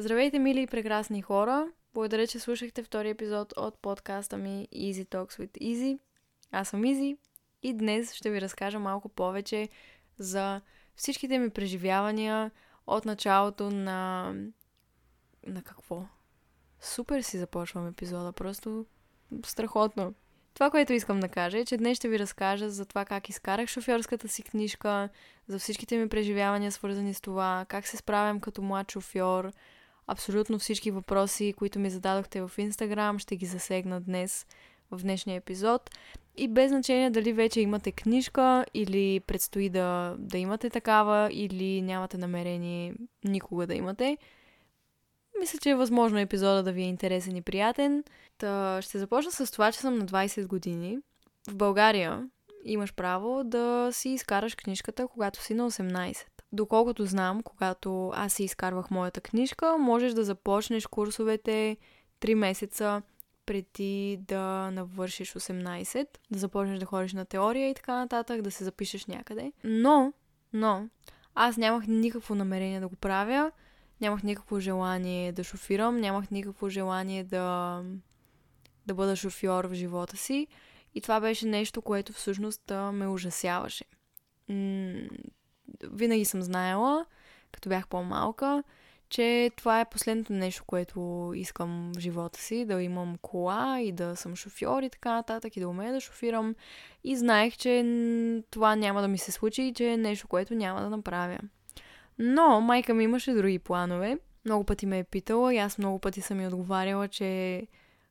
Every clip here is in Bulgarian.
Здравейте, мили и прекрасни хора! Благодаря, че слушахте втори епизод от подкаста ми Easy Talks with Easy. Аз съм Изи и днес ще ви разкажа малко повече за всичките ми преживявания от началото на... На какво? Супер си започвам епизода, просто страхотно. Това, което искам да кажа е, че днес ще ви разкажа за това как изкарах шофьорската си книжка, за всичките ми преживявания, свързани с това, как се справям като млад шофьор, абсолютно всички въпроси, които ми зададохте в Инстаграм, ще ги засегна днес в днешния епизод. И без значение дали вече имате книжка или предстои да, да имате такава или нямате намерение никога да имате. Мисля, че е възможно епизода да ви е интересен и приятен. Та ще започна с това, че съм на 20 години. В България имаш право да си изкараш книжката, когато си на 18. Доколкото знам, когато аз си изкарвах моята книжка, можеш да започнеш курсовете 3 месеца преди да навършиш 18, да започнеш да ходиш на теория и така нататък, да се запишеш някъде. Но, но, аз нямах никакво намерение да го правя, нямах никакво желание да шофирам, нямах никакво желание да, да бъда шофьор в живота си. И това беше нещо, което всъщност ме ужасяваше. Винаги съм знаела, като бях по-малка, че това е последното нещо, което искам в живота си, да имам кола и да съм шофьор и така нататък и да умея да шофирам. И знаех, че това няма да ми се случи и че е нещо, което няма да направя. Но майка ми имаше други планове. Много пъти ме е питала и аз много пъти съм ми отговаряла, че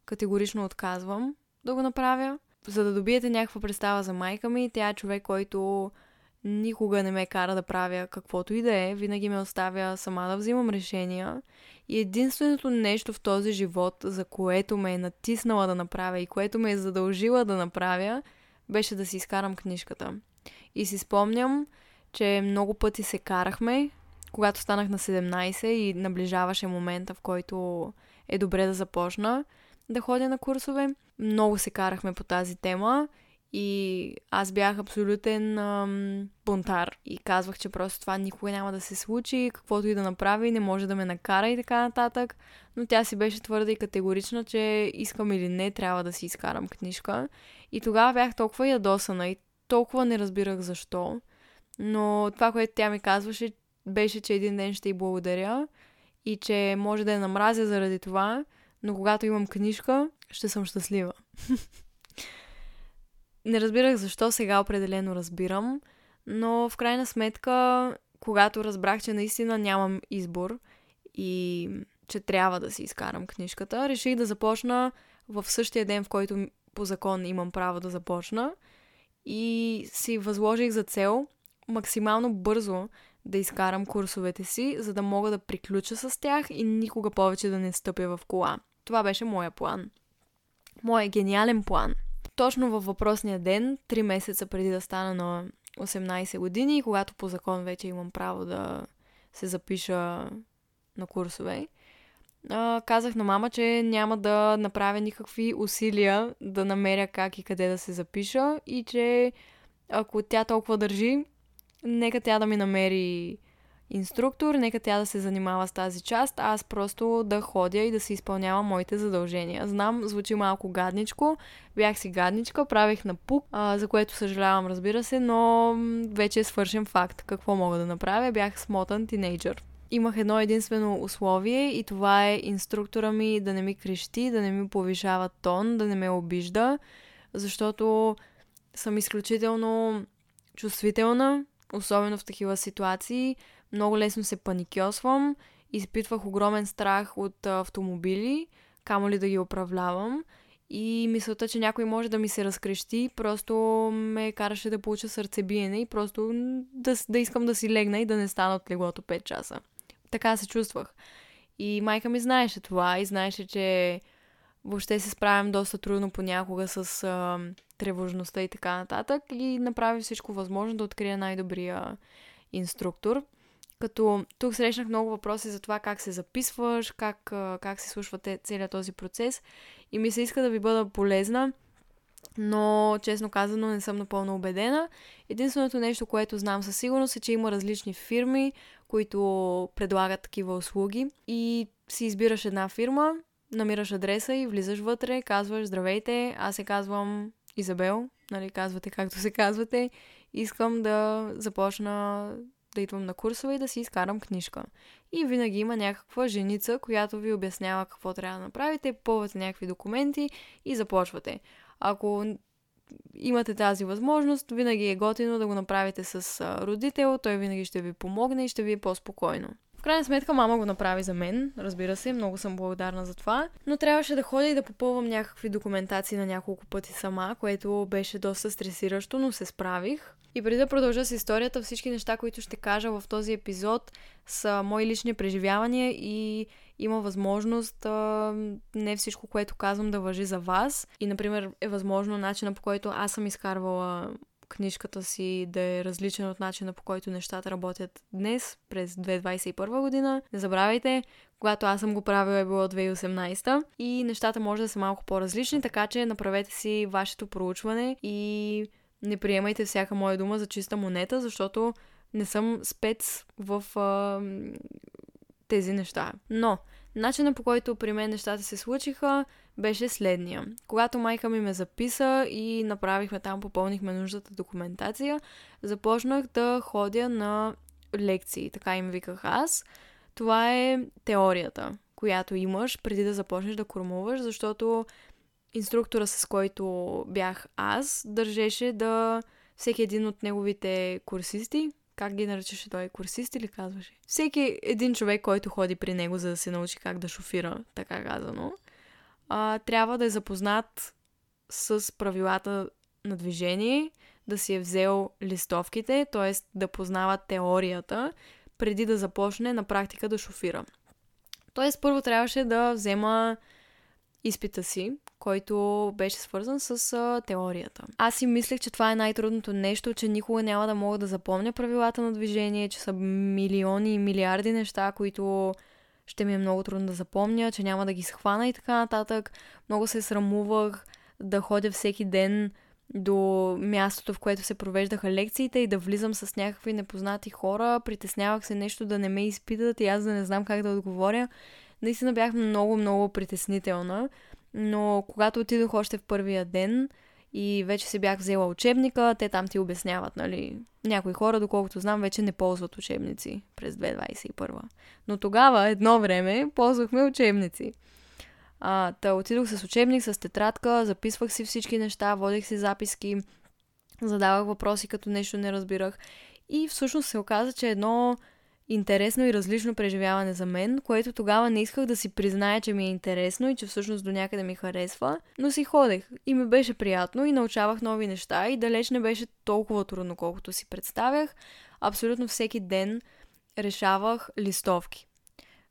категорично отказвам да го направя. За да добиете някаква представа за майка ми, тя е човек, който никога не ме кара да правя каквото и да е, винаги ме оставя сама да взимам решения. И единственото нещо в този живот, за което ме е натиснала да направя и което ме е задължила да направя, беше да си изкарам книжката. И си спомням, че много пъти се карахме, когато станах на 17 и наближаваше момента, в който е добре да започна да ходя на курсове. Много се карахме по тази тема и аз бях абсолютен ам, бунтар и казвах, че просто това никога няма да се случи, каквото и да направи, не може да ме накара и така нататък. Но тя си беше твърда и категорична, че искам или не, трябва да си изкарам книжка. И тогава бях толкова ядосана и толкова не разбирах защо. Но това, което тя ми казваше, беше, че един ден ще й благодаря и че може да я намразя заради това, но когато имам книжка, ще съм щастлива. Не разбирах защо, сега определено разбирам, но в крайна сметка, когато разбрах, че наистина нямам избор и че трябва да си изкарам книжката, реших да започна в същия ден, в който по закон имам право да започна и си възложих за цел максимално бързо да изкарам курсовете си, за да мога да приключа с тях и никога повече да не стъпя в кола. Това беше моя план. Моя гениален план – точно във въпросния ден, 3 месеца преди да стана на 18 години, когато по закон вече имам право да се запиша на курсове, казах на мама, че няма да направя никакви усилия да намеря как и къде да се запиша и че ако тя толкова държи, нека тя да ми намери инструктор, нека тя да се занимава с тази част, аз просто да ходя и да си изпълнявам моите задължения. Знам, звучи малко гадничко, бях си гадничка, правих на пук, а, за което съжалявам, разбира се, но вече е свършен факт. Какво мога да направя? Бях смотан тинейджър. Имах едно единствено условие и това е инструктора ми да не ми крещи, да не ми повишава тон, да не ме обижда, защото съм изключително чувствителна, особено в такива ситуации много лесно се паникьосвам, изпитвах огромен страх от автомобили, камо ли да ги управлявам. И мисълта, че някой може да ми се разкрещи, просто ме караше да получа сърцебиене и просто да, да искам да си легна и да не стана от леглото 5 часа. Така се чувствах. И майка ми знаеше това и знаеше, че въобще се справям доста трудно понякога с а, тревожността и така нататък и направи всичко възможно да открия най-добрия инструктор. Като тук срещнах много въпроси за това как се записваш, как, как се случва целият този процес. И ми се иска да ви бъда полезна, но честно казано не съм напълно убедена. Единственото нещо, което знам със сигурност е, че има различни фирми, които предлагат такива услуги. И си избираш една фирма, намираш адреса и влизаш вътре, казваш здравейте, аз се казвам Изабел, нали, казвате както се казвате, искам да започна да идвам на курсове и да си изкарам книжка. И винаги има някаква женица, която ви обяснява какво трябва да направите, пълвате някакви документи и започвате. Ако имате тази възможност, винаги е готино да го направите с родител, той винаги ще ви помогне и ще ви е по-спокойно. В крайна сметка мама го направи за мен, разбира се, много съм благодарна за това, но трябваше да ходя и да попълвам някакви документации на няколко пъти сама, което беше доста стресиращо, но се справих. И преди да продължа с историята, всички неща, които ще кажа в този епизод са мои лични преживявания и има възможност а, не всичко, което казвам да въжи за вас. И, например, е възможно начина по който аз съм изкарвала книжката си да е различен от начина по който нещата работят днес, през 2021 година. Не забравяйте, когато аз съм го правила е било 2018 и нещата може да са малко по-различни, така че направете си вашето проучване и не приемайте всяка моя дума за чиста монета, защото не съм спец в а, тези неща. Но, начинът по който при мен нещата се случиха беше следния. Когато майка ми ме записа и направихме там, попълнихме нуждата документация, започнах да ходя на лекции, така им виках аз. Това е теорията, която имаш преди да започнеш да кормуваш, защото инструктора, с който бях аз, държеше да всеки един от неговите курсисти, как ги наричаше той, курсист или казваше? Всеки един човек, който ходи при него, за да се научи как да шофира, така казано, а, трябва да е запознат с правилата на движение, да си е взел листовките, т.е. да познава теорията, преди да започне на практика да шофира. Тоест, първо трябваше да взема изпита си, който беше свързан с а, теорията. Аз си мислех, че това е най-трудното нещо, че никога няма да мога да запомня правилата на движение, че са милиони и милиарди неща, които ще ми е много трудно да запомня, че няма да ги схвана и така нататък. Много се срамувах да ходя всеки ден до мястото, в което се провеждаха лекциите и да влизам с някакви непознати хора. Притеснявах се нещо да не ме изпитат и аз да не знам как да отговоря. Наистина бях много, много притеснителна. Но когато отидох още в първия ден и вече се бях взела учебника, те там ти обясняват, нали? Някои хора, доколкото знам, вече не ползват учебници през 2021. Но тогава, едно време, ползвахме учебници. А, та отидох с учебник, с тетрадка, записвах си всички неща, водех си записки, задавах въпроси, като нещо не разбирах. И всъщност се оказа, че едно интересно и различно преживяване за мен, което тогава не исках да си призная, че ми е интересно и че всъщност до някъде ми харесва, но си ходех и ми беше приятно и научавах нови неща и далеч не беше толкова трудно, колкото си представях. Абсолютно всеки ден решавах листовки.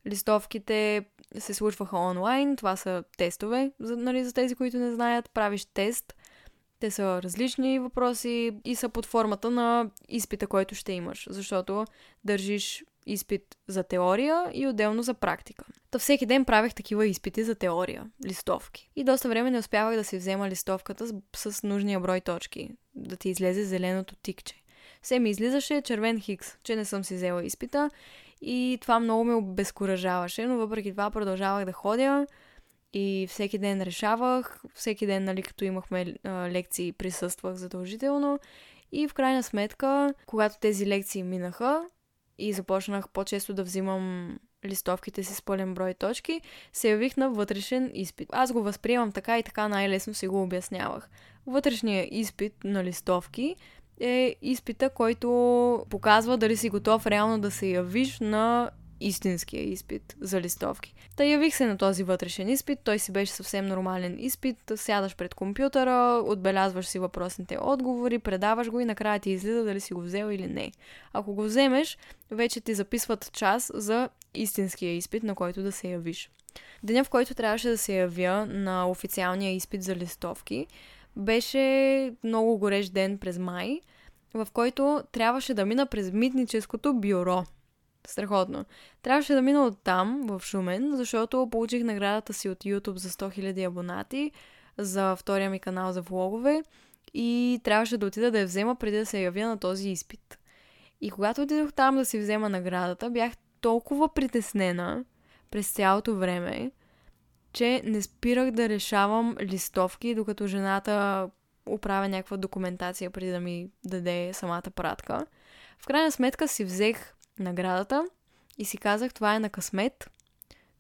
Листовките се случваха онлайн, това са тестове, за, нали, за тези, които не знаят, правиш тест – те са различни въпроси и са под формата на изпита, който ще имаш, защото държиш изпит за теория и отделно за практика. Та всеки ден правех такива изпити за теория, листовки. И доста време не успявах да си взема листовката с, с нужния брой точки, да ти излезе зеленото тикче. Все ми излизаше червен хикс, че не съм си взела изпита и това много ме обезкуражаваше, но въпреки това продължавах да ходя, и всеки ден решавах, всеки ден, нали, като имахме а, лекции, присъствах задължително. И в крайна сметка, когато тези лекции минаха и започнах по-често да взимам листовките си с пълен брой точки, се явих на вътрешен изпит. Аз го възприемам така и така най-лесно си го обяснявах. Вътрешният изпит на листовки е изпита, който показва дали си готов реално да се явиш на истинския изпит за листовки. Та явих се на този вътрешен изпит, той си беше съвсем нормален изпит, сядаш пред компютъра, отбелязваш си въпросните отговори, предаваш го и накрая ти излиза дали си го взел или не. Ако го вземеш, вече ти записват час за истинския изпит, на който да се явиш. Деня, в който трябваше да се явя на официалния изпит за листовки, беше много горещ ден през май, в който трябваше да мина през митническото бюро – Страхотно. Трябваше да мина от там, в Шумен, защото получих наградата си от YouTube за 100 000 абонати за втория ми канал за влогове и трябваше да отида да я взема преди да се явя на този изпит. И когато отидох там да си взема наградата, бях толкова притеснена, през цялото време, че не спирах да решавам листовки, докато жената оправя някаква документация преди да ми даде самата пратка. В крайна сметка си взех наградата и си казах, това е на късмет,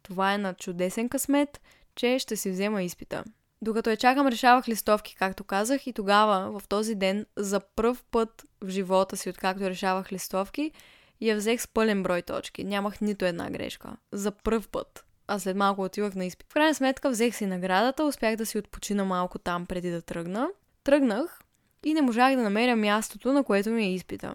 това е на чудесен късмет, че ще си взема изпита. Докато я чакам, решавах листовки, както казах, и тогава, в този ден, за пръв път в живота си, откакто решавах листовки, я взех с пълен брой точки. Нямах нито една грешка. За пръв път. А след малко отивах на изпит. В крайна сметка взех си наградата, успях да си отпочина малко там преди да тръгна. Тръгнах и не можах да намеря мястото, на което ми е изпита.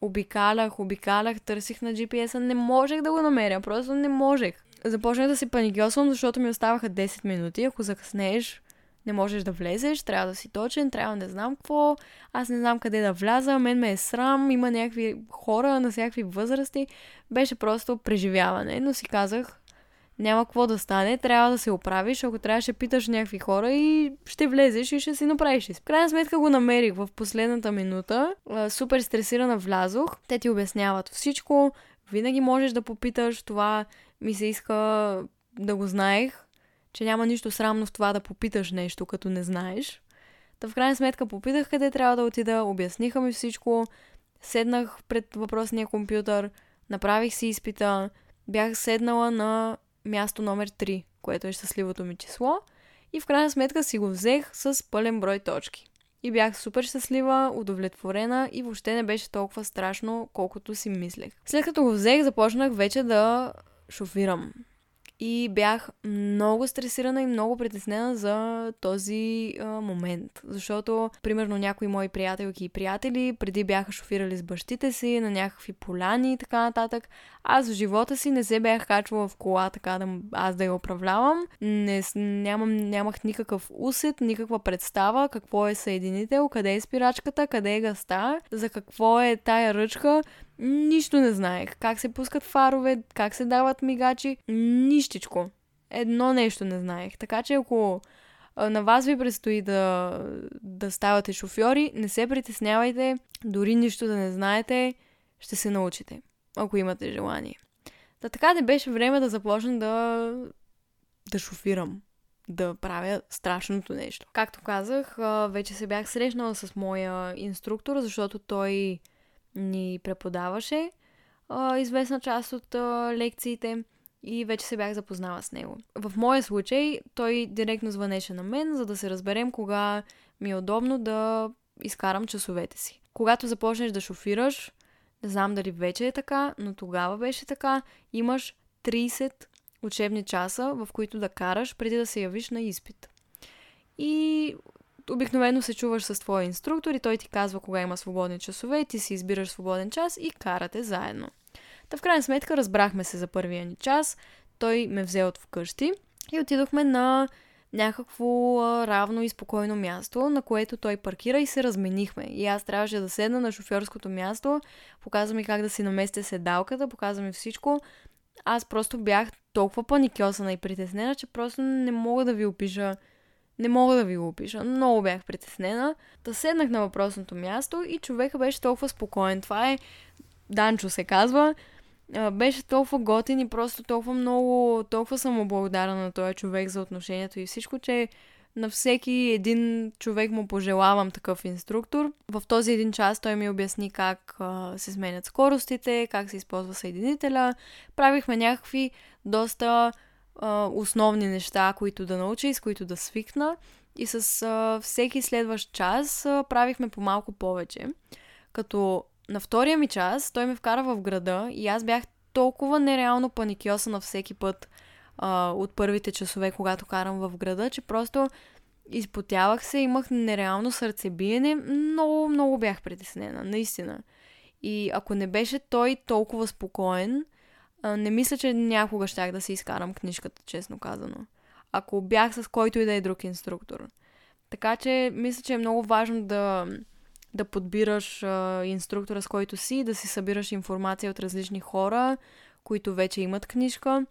Обикалях, обикалях, търсих на GPS-а, не можех да го намеря, просто не можех. Започнах да си паникьосвам, защото ми оставаха 10 минути. Ако закъснееш, не можеш да влезеш, трябва да си точен, трябва не знам какво, аз не знам къде да вляза, мен ме е срам, има някакви хора на всякакви възрасти. Беше просто преживяване, но си казах, няма какво да стане, трябва да се оправиш, ако трябваше питаш някакви хора и ще влезеш и ще си направиш. В крайна сметка го намерих в последната минута, супер стресирана влязох, те ти обясняват всичко, винаги можеш да попиташ, това ми се иска да го знаех, че няма нищо срамно в това да попиташ нещо, като не знаеш. Та в крайна сметка попитах къде трябва да отида, обясниха ми всичко, седнах пред въпросния компютър, направих си изпита, бях седнала на място номер 3, което е щастливото ми число, и в крайна сметка си го взех с пълен брой точки. И бях супер щастлива, удовлетворена и въобще не беше толкова страшно, колкото си мислех. След като го взех, започнах вече да шофирам. И бях много стресирана и много притеснена за този а, момент. Защото, примерно, някои мои приятелки и приятели преди бяха шофирали с бащите си на някакви поляни и така нататък. Аз в живота си не се бях качвала в кола така да аз да я управлявам. Не, нямам, нямах никакъв усет, никаква представа какво е съединител, къде е спирачката, къде е гъста, за какво е тая ръчка. Нищо не знаех. Как се пускат фарове, как се дават мигачи, нищичко. Едно нещо не знаех. Така че ако на вас ви предстои да, да ставате шофьори, не се притеснявайте, дори нищо да не знаете, ще се научите, ако имате желание. Та така не беше време да започна да, да шофирам, да правя страшното нещо. Както казах, вече се бях срещнала с моя инструктор, защото той ни преподаваше а, известна част от а, лекциите и вече се бях запознала с него. В моя случай той директно звънеше на мен, за да се разберем кога ми е удобно да изкарам часовете си. Когато започнеш да шофираш, не знам дали вече е така, но тогава беше така, имаш 30 учебни часа, в които да караш преди да се явиш на изпит. И обикновено се чуваш с твоя инструктор и той ти казва кога има свободни часове и ти си избираш свободен час и карате заедно. Та в крайна сметка разбрахме се за първия ни час, той ме взе от вкъщи и отидохме на някакво равно и спокойно място, на което той паркира и се разменихме. И аз трябваше да седна на шофьорското място, показа ми как да си наместя седалката, показа ми всичко. Аз просто бях толкова паникьосана и притеснена, че просто не мога да ви опиша не мога да ви го опиша. Много бях притеснена. Та седнах на въпросното място и човека беше толкова спокоен. Това е Данчо се казва. Беше толкова готин и просто толкова много, толкова съм благодарна на този човек за отношението и всичко, че на всеки един човек му пожелавам такъв инструктор. В този един час той ми обясни как а, се сменят скоростите, как се използва съединителя. Правихме някакви доста основни неща, които да науча и с които да свикна. И с а, всеки следващ час а, правихме по малко повече. Като на втория ми час той ме вкара в града и аз бях толкова нереално паникьоса всеки път а, от първите часове, когато карам в града, че просто изпотявах се, имах нереално сърцебиене, много, много бях притеснена, наистина. И ако не беше той толкова спокоен, не мисля, че някога щях да си изкарам книжката, честно казано. Ако бях с който и да е друг инструктор. Така че мисля, че е много важно да, да подбираш а, инструктора, с който си, да си събираш информация от различни хора, които вече имат книжка.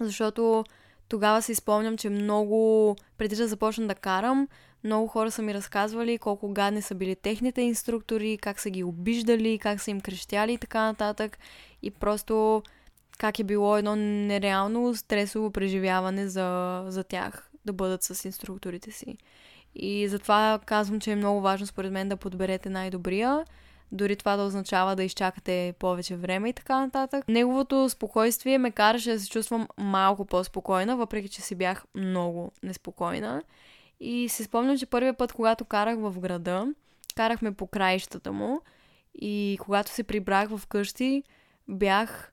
Защото тогава си спомням, че много, преди да започна да карам, много хора са ми разказвали колко гадни са били техните инструктори, как са ги обиждали, как са им крещяли и така нататък. И просто как е било едно нереално стресово преживяване за, за тях да бъдат с инструкторите си. И затова казвам, че е много важно според мен да подберете най-добрия. Дори това да означава да изчакате повече време и така нататък. Неговото спокойствие ме караше да се чувствам малко по-спокойна, въпреки че си бях много неспокойна. И си спомням, че първият път, когато карах в града, карахме по краищата му и когато се прибрах в къщи, бях...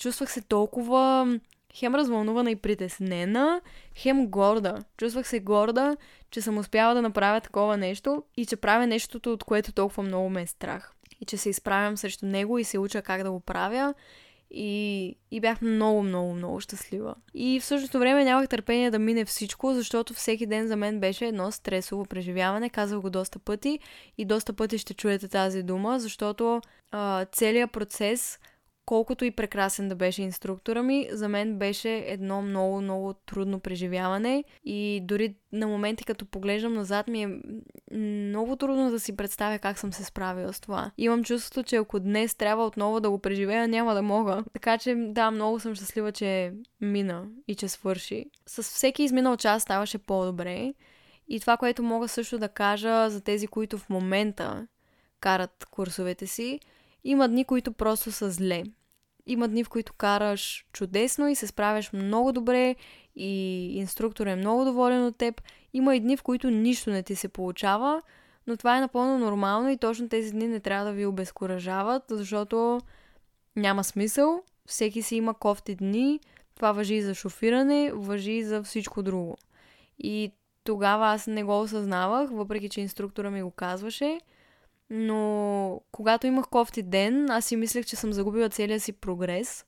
Чувствах се толкова хем развълнувана и притеснена, хем горда. Чувствах се горда, че съм успяла да направя такова нещо и че правя нещото, от което толкова много ме е страх. И че се изправям срещу него и се уча как да го правя. И, и бях много, много, много щастлива. И в същото време нямах търпение да мине всичко, защото всеки ден за мен беше едно стресово преживяване. Казах го доста пъти и доста пъти ще чуете тази дума, защото а, целият процес колкото и прекрасен да беше инструктора ми, за мен беше едно много, много трудно преживяване и дори на моменти като поглеждам назад ми е много трудно да си представя как съм се справила с това. Имам чувството, че ако днес трябва отново да го преживея, няма да мога. Така че да, много съм щастлива, че мина и че свърши. С всеки изминал час ставаше по-добре. И това, което мога също да кажа за тези, които в момента карат курсовете си, има дни, които просто са зле. Има дни, в които караш чудесно и се справяш много добре и инструктор е много доволен от теб. Има и дни, в които нищо не ти се получава, но това е напълно нормално и точно тези дни не трябва да ви обезкуражават, защото няма смисъл. Всеки си има кофти дни. Това въжи и за шофиране, въжи и за всичко друго. И тогава аз не го осъзнавах, въпреки че инструктора ми го казваше. Но когато имах кофти ден, аз си мислех, че съм загубила целия си прогрес.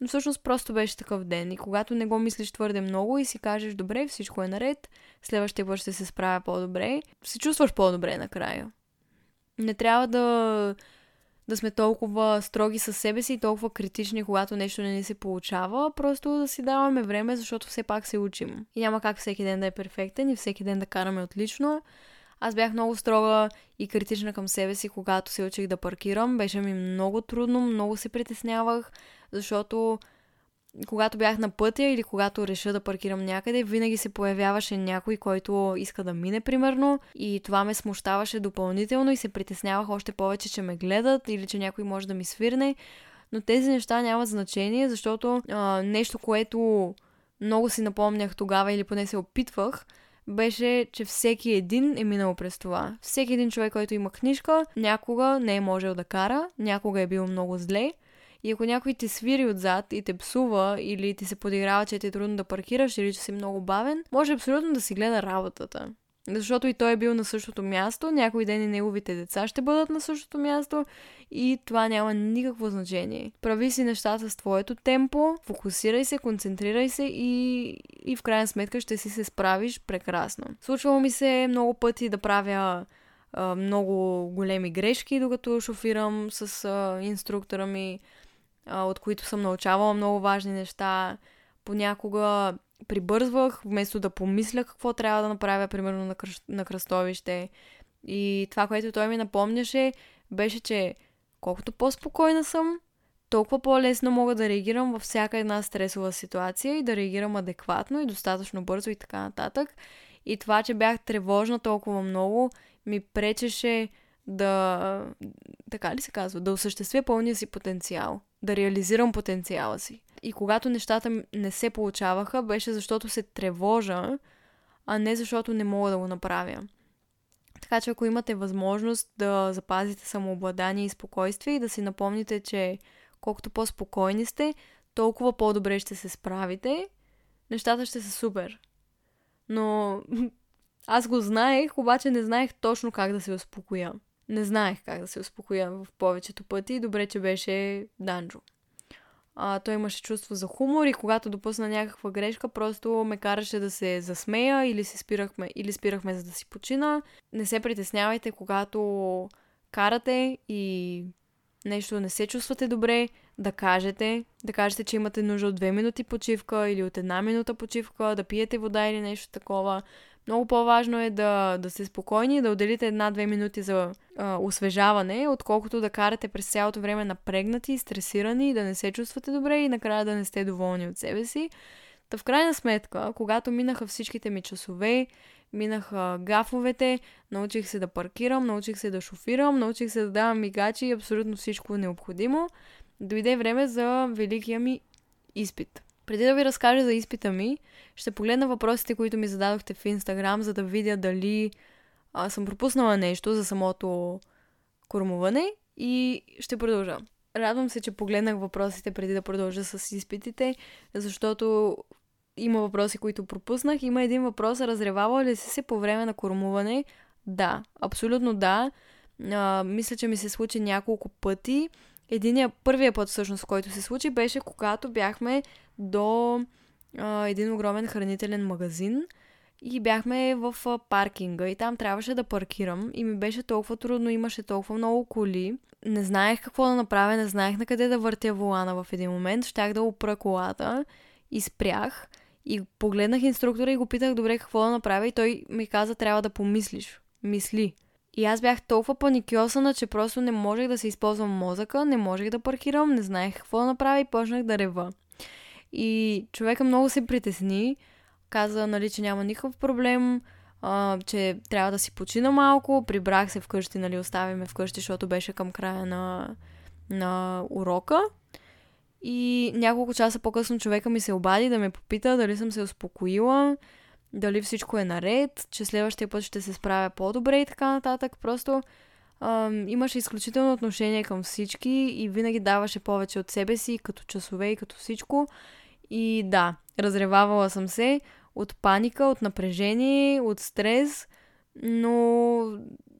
Но всъщност просто беше такъв ден. И когато не го мислиш твърде много и си кажеш, добре, всичко е наред, следващия път ще се справя по-добре, се чувстваш по-добре накрая. Не трябва да, да сме толкова строги със себе си и толкова критични, когато нещо не ни се получава, просто да си даваме време, защото все пак се учим. И няма как всеки ден да е перфектен и всеки ден да караме отлично. Аз бях много строга и критична към себе си, когато се учих да паркирам. Беше ми много трудно, много се притеснявах, защото когато бях на пътя или когато реша да паркирам някъде, винаги се появяваше някой, който иска да мине, примерно, и това ме смущаваше допълнително и се притеснявах още повече, че ме гледат или че някой може да ми свирне. Но тези неща нямат значение, защото а, нещо, което много си напомнях тогава или поне се опитвах, беше, че всеки един е минал през това. Всеки един човек, който има книжка, някога не е можел да кара, някога е бил много зле. И ако някой ти свири отзад и те псува или ти се подиграва, че ти е трудно да паркираш или че си много бавен, може абсолютно да си гледа работата. Защото и той е бил на същото място, някой ден и неговите деца ще бъдат на същото място и това няма никакво значение. Прави си нещата с твоето темпо, фокусирай се, концентрирай се и, и в крайна сметка ще си се справиш прекрасно. Случвало ми се много пъти да правя а, много големи грешки, докато шофирам с а, инструктора ми, а, от които съм научавала много важни неща. Понякога прибързвах, вместо да помисля какво трябва да направя, примерно на, кръ... на кръстовище. И това, което той ми напомняше, беше, че колкото по-спокойна съм, толкова по-лесно мога да реагирам във всяка една стресова ситуация и да реагирам адекватно и достатъчно бързо и така нататък. И това, че бях тревожна толкова много, ми пречеше да, така ли се казва, да осъществя пълния си потенциал, да реализирам потенциала си. И когато нещата не се получаваха, беше защото се тревожа, а не защото не мога да го направя. Така че ако имате възможност да запазите самообладание и спокойствие и да си напомните, че колкото по-спокойни сте, толкова по-добре ще се справите, нещата ще са супер. Но аз го знаех, обаче не знаех точно как да се успокоя. Не знаех как да се успокоя в повечето пъти. Добре, че беше Данджо. А, той имаше чувство за хумор и когато допусна някаква грешка, просто ме караше да се засмея или, се спирахме, или спирахме за да си почина. Не се притеснявайте, когато карате и нещо не се чувствате добре, да кажете, да кажете, че имате нужда от две минути почивка или от една минута почивка, да пиете вода или нещо такова. Много по-важно е да, да сте спокойни, да отделите една-две минути за а, освежаване, отколкото да карате през цялото време напрегнати, стресирани, да не се чувствате добре и накрая да не сте доволни от себе си. Та в крайна сметка, когато минаха всичките ми часове, минаха гафовете, научих се да паркирам, научих се да шофирам, научих се да давам мигачи и абсолютно всичко необходимо, дойде време за великия ми изпит. Преди да ви разкажа за изпита ми, ще погледна въпросите, които ми зададохте в Инстаграм, за да видя дали а, съм пропуснала нещо за самото кормуване и ще продължа. Радвам се, че погледнах въпросите преди да продължа с изпитите, защото има въпроси, които пропуснах. Има един въпрос, разревава ли си се по време на кормуване? Да, абсолютно да. А, мисля, че ми се случи няколко пъти. Единия, първия път всъщност, който се случи, беше когато бяхме до а, един огромен хранителен магазин и бяхме в а, паркинга и там трябваше да паркирам и ми беше толкова трудно, имаше толкова много коли. Не знаех какво да направя, не знаех на къде да въртя волана в един момент. Щях да опра колата и спрях. И погледнах инструктора и го питах добре какво да направя и той ми каза трябва да помислиш. Мисли. И аз бях толкова паникьосана, че просто не можех да се използвам мозъка, не можех да паркирам, не знаех какво да направя и почнах да рева. И човека много се притесни, каза, нали, че няма никакъв проблем, а, че трябва да си почина малко, прибрах се вкъщи, нали, оставиме вкъщи, защото беше към края на, на урока. И няколко часа по-късно човека ми се обади да ме попита дали съм се успокоила, дали всичко е наред, че следващия път ще се справя по-добре и така нататък. Просто имаше изключително отношение към всички и винаги даваше повече от себе си, като часове и като всичко. И да, разревавала съм се от паника, от напрежение, от стрес, но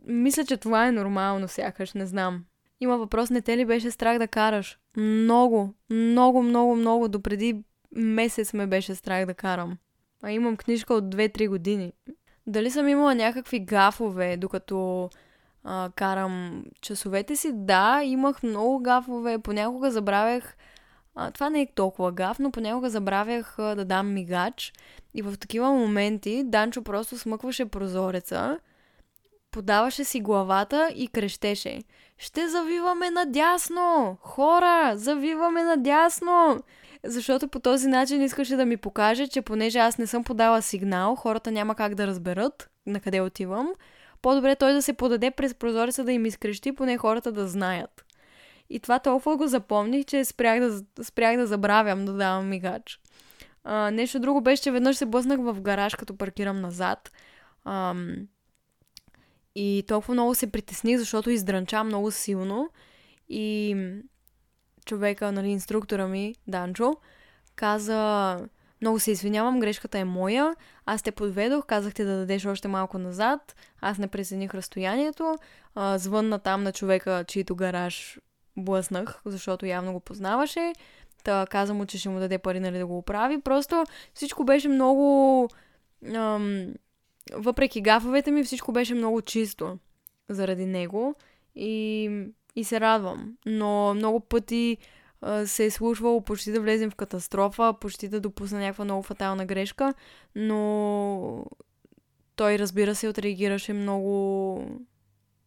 мисля, че това е нормално, сякаш, не знам. Има въпрос, не те ли беше страх да караш? Много, много, много, много. Допреди месец ме беше страх да карам. А имам книжка от 2-3 години. Дали съм имала някакви гафове, докато а, карам часовете си? Да, имах много гафове. Понякога забравях а, това не е толкова гав, но понякога забравях а, да дам мигач. И в такива моменти Данчо просто смъкваше прозореца, подаваше си главата и крещеше. Ще завиваме надясно! Хора, завиваме надясно! Защото по този начин искаше да ми покаже, че понеже аз не съм подала сигнал, хората няма как да разберат на къде отивам. По-добре той да се подаде през прозореца да им изкрещи, поне хората да знаят. И това толкова го запомних, че спрях да, спрях да забравям да давам мигач. А, нещо друго беше, че веднъж се блъснах в гараж, като паркирам назад. Ам, и толкова много се притесних, защото издрънча много силно. И човека, нали, инструктора ми, Данчо, каза, много се извинявам, грешката е моя, аз те подведох, казахте да дадеш още малко назад, аз не прецених разстоянието, а, звънна там на човека, чието гараж блъснах, защото явно го познаваше. Та каза му, че ще му даде пари, нали, да го оправи. Просто всичко беше много... Ам, въпреки гафовете ми, всичко беше много чисто заради него. И, и се радвам. Но много пъти се е случвало почти да влезем в катастрофа, почти да допусна някаква много фатална грешка, но той, разбира се, отреагираше много,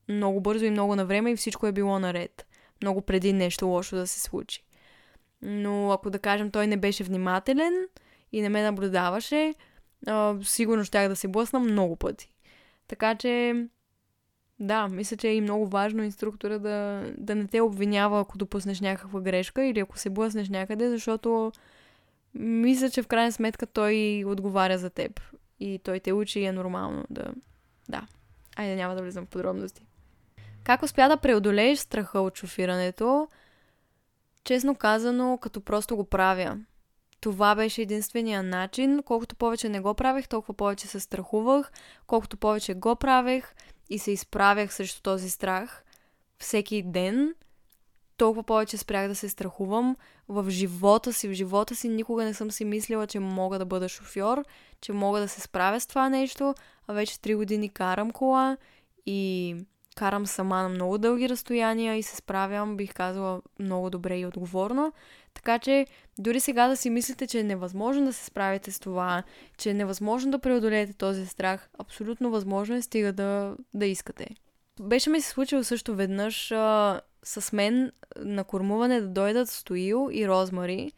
много бързо и много на време и всичко е било наред много преди нещо лошо да се случи. Но ако да кажем той не беше внимателен и не ме наблюдаваше, сигурно щях да се блъсна много пъти. Така че, да, мисля, че е и много важно инструктора да, да не те обвинява, ако допуснеш някаква грешка или ако се блъснеш някъде, защото мисля, че в крайна сметка той отговаря за теб. И той те учи и е нормално да... Да. Айде, няма да влизам в подробности. Как успя да преодолееш страха от шофирането? Честно казано, като просто го правя. Това беше единствения начин. Колкото повече не го правех, толкова повече се страхувах. Колкото повече го правех и се изправях срещу този страх всеки ден, толкова повече спрях да се страхувам. В живота си, в живота си никога не съм си мислила, че мога да бъда шофьор, че мога да се справя с това нещо, а вече 3 години карам кола и карам сама на много дълги разстояния и се справям, бих казала, много добре и отговорно. Така че, дори сега да си мислите, че е невъзможно да се справите с това, че е невъзможно да преодолеете този страх, абсолютно възможно е, стига да, да искате. Беше ми се случило също веднъж а, с мен на кормуване да дойдат Стоил и Розмари.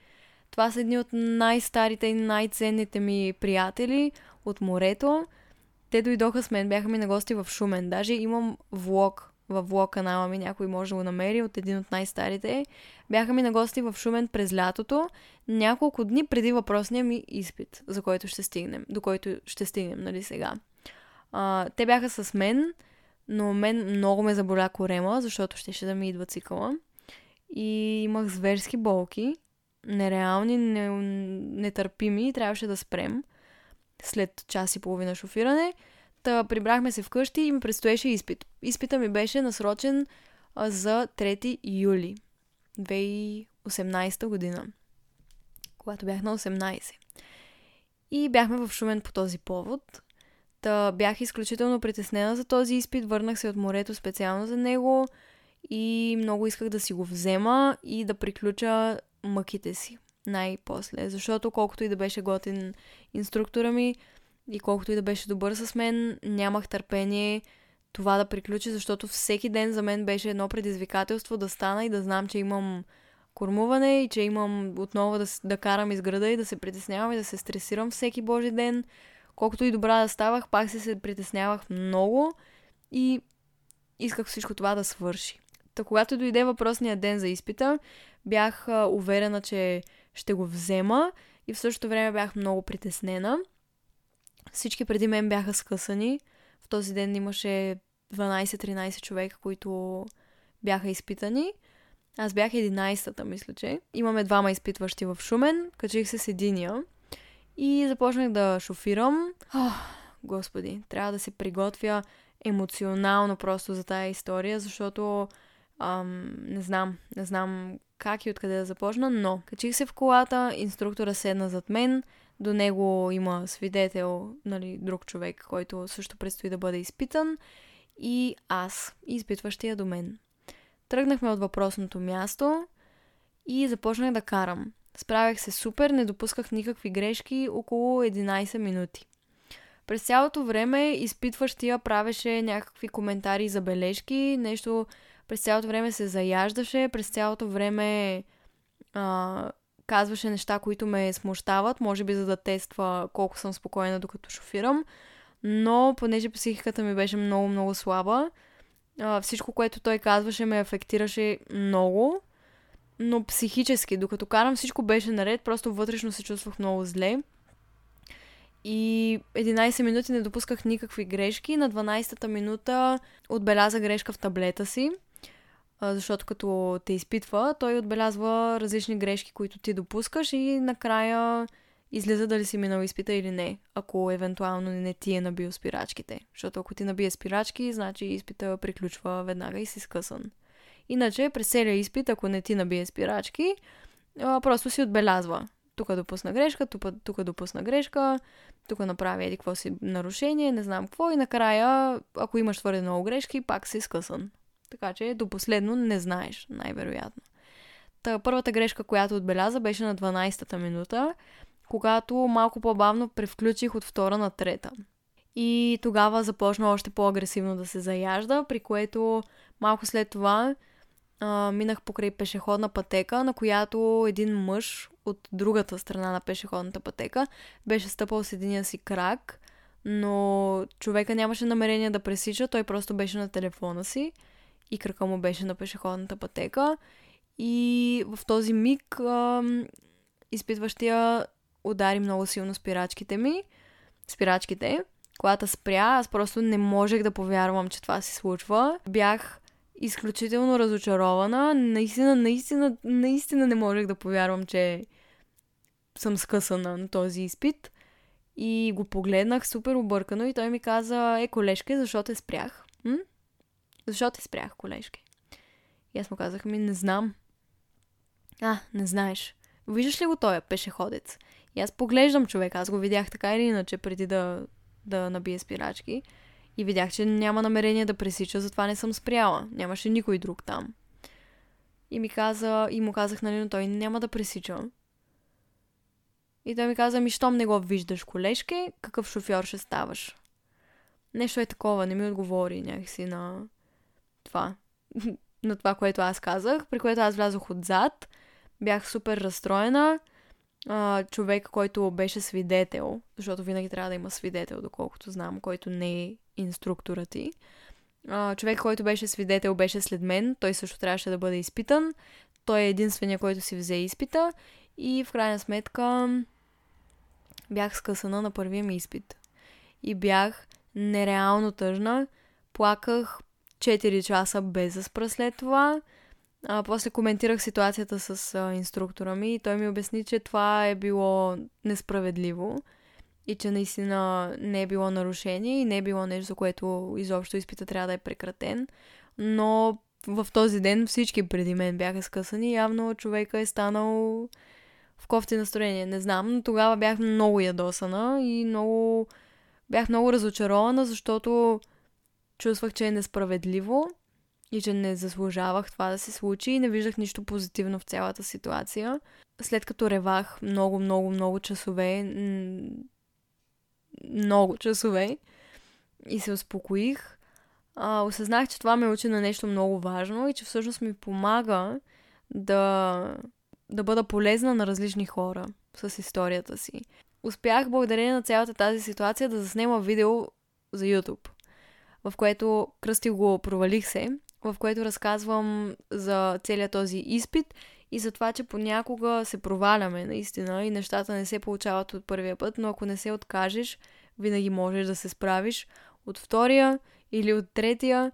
Това са едни от най-старите и най-ценните ми приятели от морето. Те дойдоха с мен, бяха ми на гости в Шумен. Даже имам влог в влог канала ми, някой може да го намери от един от най-старите. Бяха ми на гости в Шумен през лятото, няколко дни преди въпросния ми изпит, за който ще стигнем, до който ще стигнем, нали сега. А, те бяха с мен, но мен много ме заболя корема, защото щеше да ми идва цикъла. И имах зверски болки, нереални, не, нетърпими трябваше да спрем след час и половина шофиране. Та прибрахме се вкъщи и ми предстоеше изпит. Изпита ми беше насрочен а, за 3 юли 2018 година, когато бях на 18. И бяхме в Шумен по този повод. Та бях изключително притеснена за този изпит, върнах се от морето специално за него и много исках да си го взема и да приключа мъките си най-после. Защото колкото и да беше готин инструктора ми и колкото и да беше добър с мен, нямах търпение това да приключи, защото всеки ден за мен беше едно предизвикателство да стана и да знам, че имам кормуване и че имам отново да, да карам из града и да се притеснявам и да се стресирам всеки божи ден. Колкото и добра да ставах, пак се, се притеснявах много и исках всичко това да свърши. Та когато дойде въпросния ден за изпита, бях уверена, че ще го взема и в същото време бях много притеснена. Всички преди мен бяха скъсани. В този ден имаше 12-13 човека, които бяха изпитани. Аз бях 11-та, мисля, че. Имаме двама изпитващи в Шумен. Качих се с единия. И започнах да шофирам. Ох, господи, трябва да се приготвя емоционално просто за тая история, защото ам, не знам, не знам как и откъде да започна, но качих се в колата, инструктора седна зад мен, до него има свидетел, нали, друг човек, който също предстои да бъде изпитан и аз, изпитващия до мен. Тръгнахме от въпросното място и започнах да карам. Справях се супер, не допусках никакви грешки около 11 минути. През цялото време изпитващия правеше някакви коментари и забележки, нещо през цялото време се заяждаше, през цялото време а, казваше неща, които ме смущават, може би за да тества колко съм спокойна докато шофирам, но понеже психиката ми беше много-много слаба, а, всичко, което той казваше, ме афектираше много, но психически, докато карам всичко беше наред, просто вътрешно се чувствах много зле. И 11 минути не допусках никакви грешки. На 12-та минута отбеляза грешка в таблета си защото като те изпитва, той отбелязва различни грешки, които ти допускаш и накрая излиза дали си минал изпита или не, ако евентуално не ти е набил спирачките. Защото ако ти набие спирачки, значи изпита приключва веднага и си скъсан. Иначе през целия изпит, ако не ти набие спирачки, просто си отбелязва. Тук допусна грешка, тук, допусна грешка, тук направи еди какво си нарушение, не знам какво и накрая, ако имаш твърде много грешки, пак си скъсан. Така че до последно не знаеш, най-вероятно. Та, първата грешка, която отбеляза, беше на 12-та минута, когато малко по-бавно превключих от втора на трета. И тогава започна още по-агресивно да се заяжда, при което малко след това а, минах покрай пешеходна пътека, на която един мъж от другата страна на пешеходната пътека беше стъпал с единия си крак, но човека нямаше намерение да пресича, той просто беше на телефона си и крака му беше на пешеходната пътека. И в този миг а, изпитващия удари много силно спирачките ми. Спирачките. Когато спря, аз просто не можех да повярвам, че това се случва. Бях изключително разочарована. Наистина, наистина, наистина не можех да повярвам, че съм скъсана на този изпит. И го погледнах супер объркано и той ми каза, е, колежка, защо те спрях? М? Защо те спрях, колежки? И аз му казах, ми не знам. А, не знаеш. Виждаш ли го той пешеходец? И аз поглеждам човек, аз го видях така или иначе преди да, да набие спирачки. И видях, че няма намерение да пресича, затова не съм спряла. Нямаше никой друг там. И ми каза, и му казах, нали, но той няма да пресича. И той ми каза, ми, щом не го виждаш, колежке, какъв шофьор ще ставаш? Нещо е такова, не ми отговори някакси на това. на това, което аз казах, при което аз влязох отзад. Бях супер разстроена. Човек, който беше свидетел, защото винаги трябва да има свидетел, доколкото знам, който не е инструкторът ти. Човек, който беше свидетел, беше след мен. Той също трябваше да бъде изпитан. Той е единствения, който си взе изпита. И в крайна сметка бях скъсана на първия ми изпит. И бях нереално тъжна. Плаках 4 часа без да спра след това. А, после коментирах ситуацията с а, инструктора ми и той ми обясни, че това е било несправедливо и че наистина не е било нарушение и не е било нещо, за което изобщо изпита трябва да е прекратен. Но в този ден всички преди мен бяха скъсани. Явно човека е станал в кофти настроение. Не знам, но тогава бях много ядосана и много... Бях много разочарована, защото чувствах, че е несправедливо и че не заслужавах това да се случи и не виждах нищо позитивно в цялата ситуация. След като ревах много, много, много часове, много часове и се успокоих, осъзнах, че това ме учи на нещо много важно и че всъщност ми помага да, да бъда полезна на различни хора с историята си. Успях благодарение на цялата тази ситуация да заснема видео за YouTube, в което кръстих го Провалих се, в което разказвам за целият този изпит и за това, че понякога се проваляме наистина и нещата не се получават от първия път, но ако не се откажеш, винаги можеш да се справиш от втория или от третия.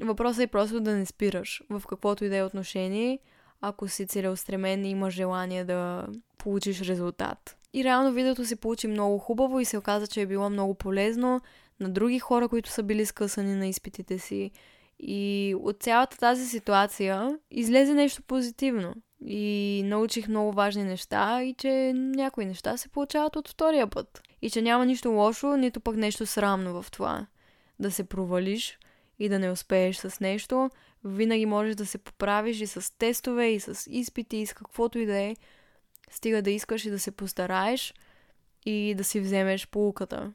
Въпросът е просто да не спираш в каквото и да е отношение, ако си целеустремен и имаш желание да получиш резултат. И реално видеото се получи много хубаво и се оказа, че е било много полезно на други хора, които са били скъсани на изпитите си. И от цялата тази ситуация излезе нещо позитивно. И научих много важни неща и че някои неща се получават от втория път. И че няма нищо лошо, нито пък нещо срамно в това. Да се провалиш и да не успееш с нещо, винаги можеш да се поправиш и с тестове, и с изпити, и с каквото и да е. Стига да искаш и да се постараеш и да си вземеш полуката.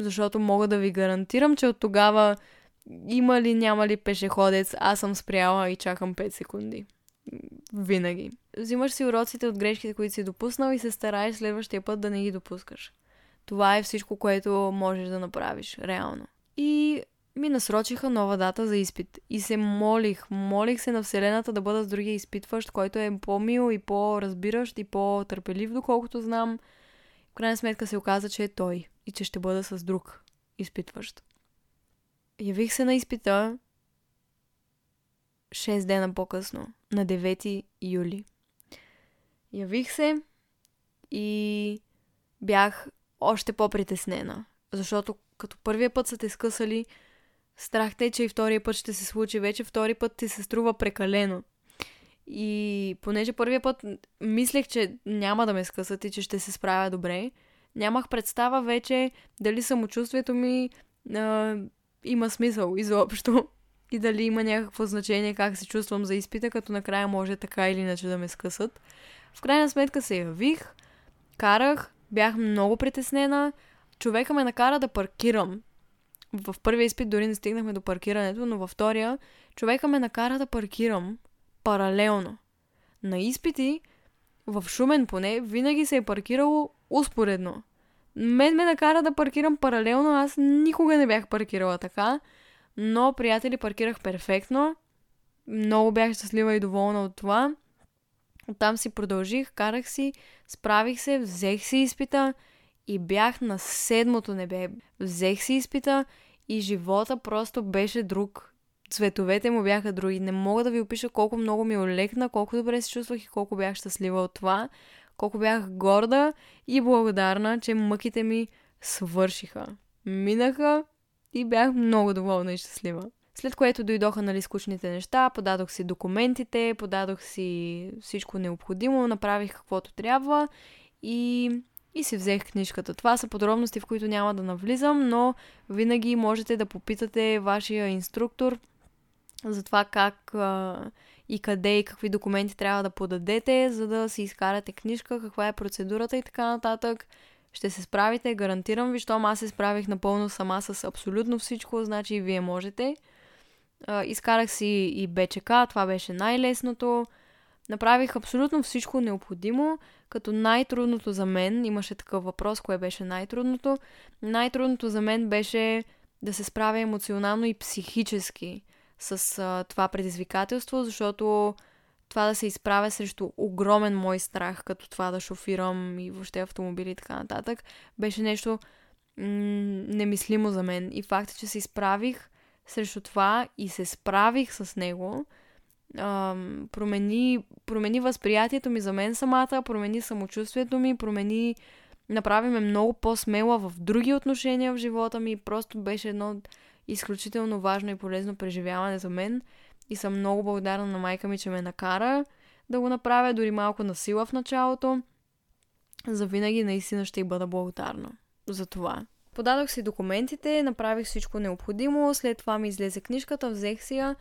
Защото мога да ви гарантирам, че от тогава има ли, няма ли пешеходец, аз съм спряла и чакам 5 секунди. Винаги. Взимаш си уроците от грешките, които си допуснал и се стараеш следващия път да не ги допускаш. Това е всичко, което можеш да направиш, реално. И ми насрочиха нова дата за изпит. И се молих, молих се на Вселената да бъда с другия изпитващ, който е по-мил и по-разбиращ и по-търпелив, доколкото знам. В крайна сметка се оказа, че е той и че ще бъда с друг изпитващ. Явих се на изпита 6 дена по-късно, на 9 юли. Явих се и бях още по-притеснена, защото като първия път са те скъсали, страх те, че и втория път ще се случи. Вече втори път ти се струва прекалено. И понеже първия път мислех, че няма да ме скъсат и че ще се справя добре, нямах представа вече дали самочувствието ми а, има смисъл изобщо и дали има някакво значение как се чувствам за изпита, като накрая може така или иначе да ме скъсат. В крайна сметка се явих, карах, бях много притеснена, човека ме накара да паркирам. В първия изпит дори не стигнахме до паркирането, но във втория човека ме накара да паркирам паралелно. На изпити, в Шумен поне, винаги се е паркирало успоредно. Мен ме накара да паркирам паралелно, аз никога не бях паркирала така, но приятели паркирах перфектно. Много бях щастлива и доволна от това. Оттам си продължих, карах си, справих се, взех си изпита и бях на седмото небе. Взех си изпита и живота просто беше друг. Цветовете му бяха други. Не мога да ви опиша колко много ми олекна, колко добре се чувствах и колко бях щастлива от това колко бях горда и благодарна, че мъките ми свършиха. Минаха и бях много доволна и щастлива. След което дойдоха нали, скучните неща, подадох си документите, подадох си всичко необходимо, направих каквото трябва и и си взех книжката. Това са подробности, в които няма да навлизам, но винаги можете да попитате вашия инструктор за това как и къде и какви документи трябва да подадете, за да си изкарате книжка, каква е процедурата и така нататък. Ще се справите, гарантирам ви, щом аз се справих напълно сама с абсолютно всичко, значи и вие можете. Изкарах си и БЧК, това беше най-лесното. Направих абсолютно всичко необходимо, като най-трудното за мен, имаше такъв въпрос, кое беше най-трудното. Най-трудното за мен беше да се справя емоционално и психически с а, това предизвикателство, защото това да се изправя срещу огромен мой страх, като това да шофирам и въобще автомобили и така нататък, беше нещо м- немислимо за мен. И факта, че се изправих срещу това и се справих с него, ам, промени, промени възприятието ми за мен самата, промени самочувствието ми, промени, направи ме много по-смела в други отношения в живота ми. Просто беше едно изключително важно и полезно преживяване за мен. И съм много благодарна на майка ми, че ме накара да го направя, дори малко на сила в началото. За винаги наистина ще й бъда благодарна за това. Подадох си документите, направих всичко необходимо, след това ми излезе книжката, взех си я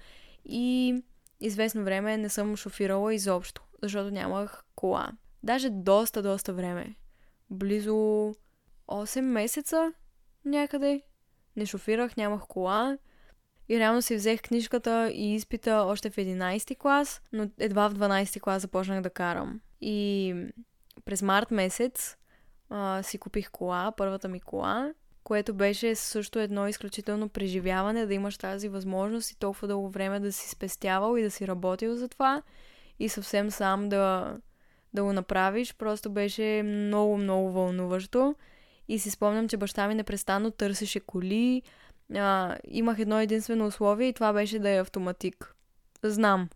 и известно време не съм шофирала изобщо, защото нямах кола. Даже доста, доста време. Близо 8 месеца някъде. Не шофирах, нямах кола. И реално си взех книжката и изпита още в 11 клас, но едва в 12 клас започнах да карам. И през март месец а, си купих кола, първата ми кола, което беше също едно изключително преживяване, да имаш тази възможност и толкова дълго време да си спестявал и да си работил за това и съвсем сам да, да го направиш. Просто беше много, много вълнуващо. И си спомням, че баща ми непрестанно търсеше коли. А, имах едно единствено условие и това беше да е автоматик. Знам.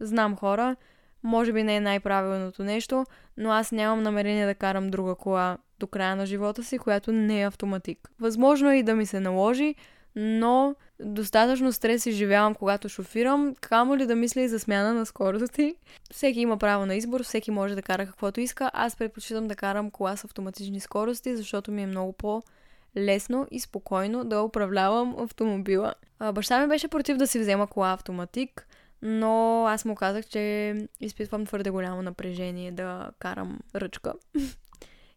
Знам хора. Може би не е най-правилното нещо, но аз нямам намерение да карам друга кола до края на живота си, която не е автоматик. Възможно е и да ми се наложи, но достатъчно стрес изживявам, когато шофирам, камо ли да мисля и за смяна на скорости. Всеки има право на избор, всеки може да кара каквото иска. Аз предпочитам да карам кола с автоматични скорости, защото ми е много по- лесно и спокойно да управлявам автомобила. Баща ми беше против да си взема кола автоматик, но аз му казах, че изпитвам твърде голямо напрежение да карам ръчка.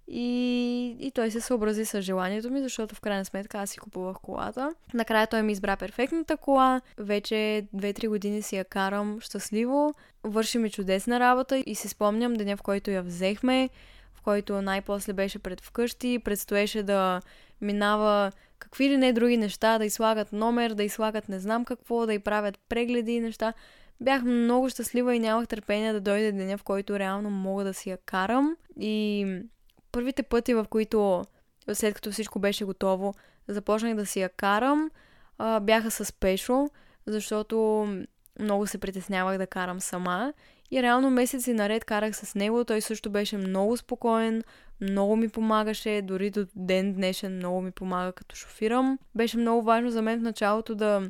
И, и той се съобрази с желанието ми, защото в крайна сметка аз си купувах колата. Накрая той ми избра перфектната кола. Вече 2-3 години си я карам щастливо. Върши ми чудесна работа и си спомням деня, в който я взехме, в който най-после беше пред вкъщи. Предстоеше да минава какви ли не други неща, да излагат номер, да излагат не знам какво, да й правят прегледи и неща. Бях много щастлива и нямах търпение да дойде деня, в който реално мога да си я карам. И първите пъти, в които след като всичко беше готово, започнах да си я карам, а, бяха с Пешо, защото много се притеснявах да карам сама. И реално месеци наред карах с него. Той също беше много спокоен, много ми помагаше, дори до ден днешен много ми помага като шофирам. Беше много важно за мен в началото да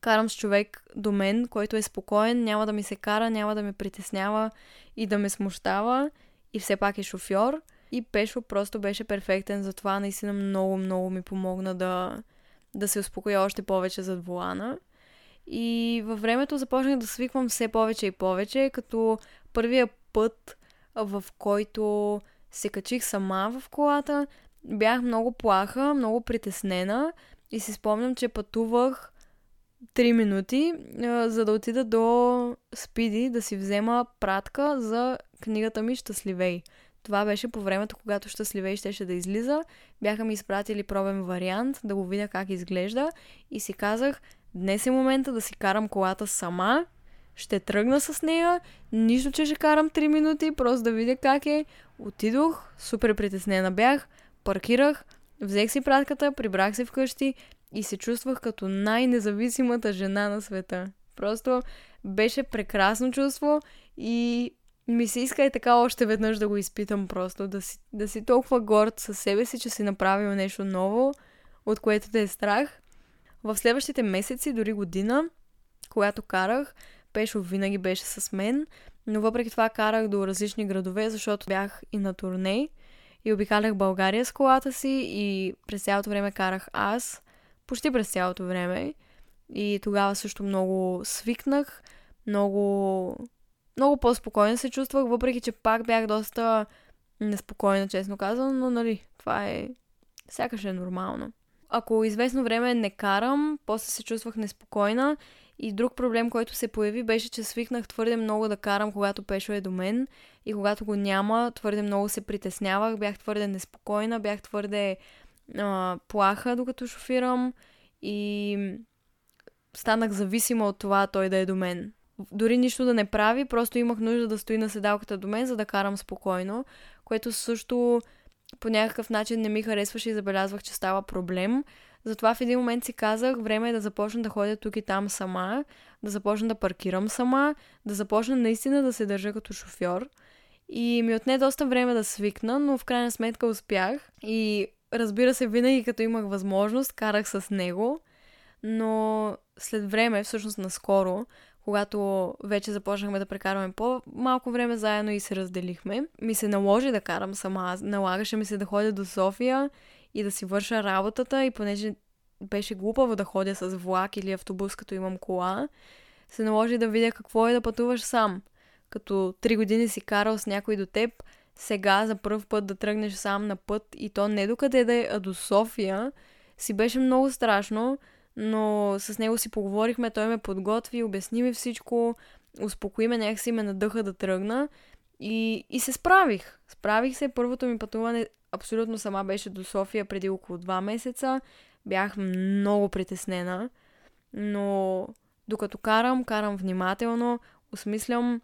карам с човек до мен, който е спокоен, няма да ми се кара, няма да ме притеснява и да ме смущава и все пак е шофьор. И Пешо просто беше перфектен, затова наистина много, много ми помогна да, да се успокоя още повече зад вулана. И във времето започнах да свиквам все повече и повече, като първия път, в който се качих сама в колата, бях много плаха, много притеснена и си спомням, че пътувах 3 минути, за да отида до Спиди да си взема пратка за книгата ми Щастливей. Това беше по времето, когато Щастливей щеше да излиза. Бяха ми изпратили пробен вариант, да го видя как изглежда и си казах, днес е момента да си карам колата сама, ще тръгна с нея, нищо, че ще карам 3 минути, просто да видя как е. Отидох, супер притеснена бях, паркирах, взех си пратката, прибрах се вкъщи и се чувствах като най-независимата жена на света. Просто беше прекрасно чувство и ми се иска и така още веднъж да го изпитам просто, да си, да си толкова горд със себе си, че си направил нещо ново, от което те е страх. В следващите месеци, дори година, когато карах, Пешо винаги беше с мен, но въпреки това карах до различни градове, защото бях и на турне и обикалях България с колата си и през цялото време карах аз, почти през цялото време. И тогава също много свикнах, много, много по-спокойно се чувствах, въпреки че пак бях доста неспокойна, честно казвам, но нали, това е сякаш е нормално. Ако известно време не карам, после се чувствах неспокойна и друг проблем, който се появи, беше, че свикнах твърде много да карам, когато Пешо е до мен и когато го няма, твърде много се притеснявах, бях твърде неспокойна, бях твърде а, плаха, докато шофирам и станах зависима от това той да е до мен. Дори нищо да не прави, просто имах нужда да стои на седалката до мен, за да карам спокойно, което също по някакъв начин не ми харесваше и забелязвах, че става проблем. Затова в един момент си казах, време е да започна да ходя тук и там сама, да започна да паркирам сама, да започна наистина да се държа като шофьор. И ми отне доста време да свикна, но в крайна сметка успях. И разбира се, винаги като имах възможност, карах с него. Но след време, всъщност наскоро, когато вече започнахме да прекарваме по-малко време заедно и се разделихме, ми се наложи да карам сама. Налагаше ми се да ходя до София и да си върша работата и понеже беше глупаво да ходя с влак или автобус, като имам кола, се наложи да видя какво е да пътуваш сам. Като три години си карал с някой до теб, сега за първ път да тръгнеш сам на път и то не докъде да е, а до София, си беше много страшно, но с него си поговорихме, той ме подготви, обясни ми всичко, успокои ме, някакси ме надъха да тръгна и, и се справих. Справих се, първото ми пътуване абсолютно сама беше до София преди около два месеца. Бях много притеснена, но докато карам, карам внимателно, осмислям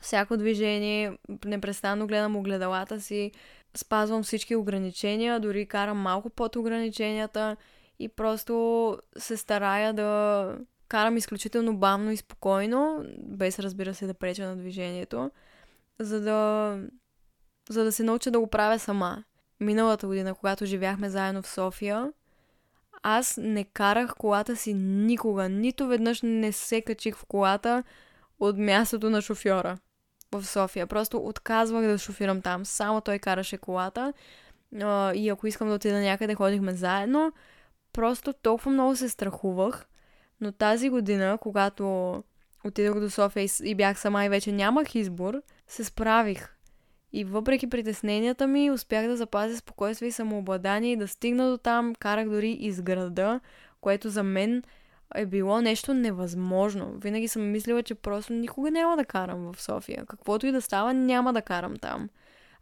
всяко движение, непрестанно гледам огледалата си, спазвам всички ограничения, дори карам малко под ограниченията и просто се старая да карам изключително бавно и спокойно, без разбира се да преча на движението, за да, за да се науча да го правя сама. Миналата година, когато живяхме заедно в София, аз не карах колата си никога. Нито веднъж не се качих в колата от мястото на шофьора в София. Просто отказвах да шофирам там. Само той караше колата. И ако искам да отида някъде, ходихме заедно. Просто толкова много се страхувах. Но тази година, когато отидох до София и бях сама и вече нямах избор, се справих. И въпреки притесненията ми, успях да запазя спокойствие и самообладание и да стигна до там, карах дори из града, което за мен е било нещо невъзможно. Винаги съм мислила, че просто никога няма да карам в София. Каквото и да става, няма да карам там.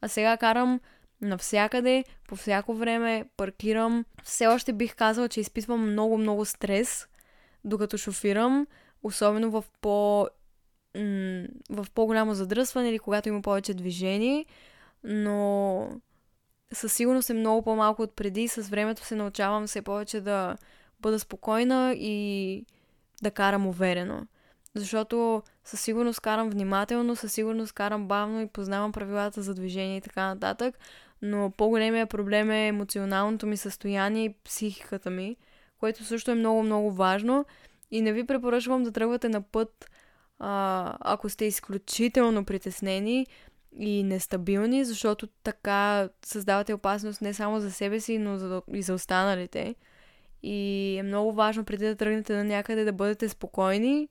А сега карам навсякъде, по всяко време, паркирам. Все още бих казала, че изпитвам много-много стрес, докато шофирам, особено в по в по-голямо задръсване или когато има повече движение, но със сигурност е много по-малко от преди. С времето се научавам все повече да бъда спокойна и да карам уверено. Защото със сигурност карам внимателно, със сигурност карам бавно и познавам правилата за движение и така нататък, но по-големия проблем е емоционалното ми състояние и психиката ми, което също е много-много важно и не ви препоръчвам да тръгвате на път, а, ако сте изключително притеснени и нестабилни, защото така създавате опасност не само за себе си, но за, и за останалите. И е много важно преди да тръгнете на някъде да бъдете спокойни,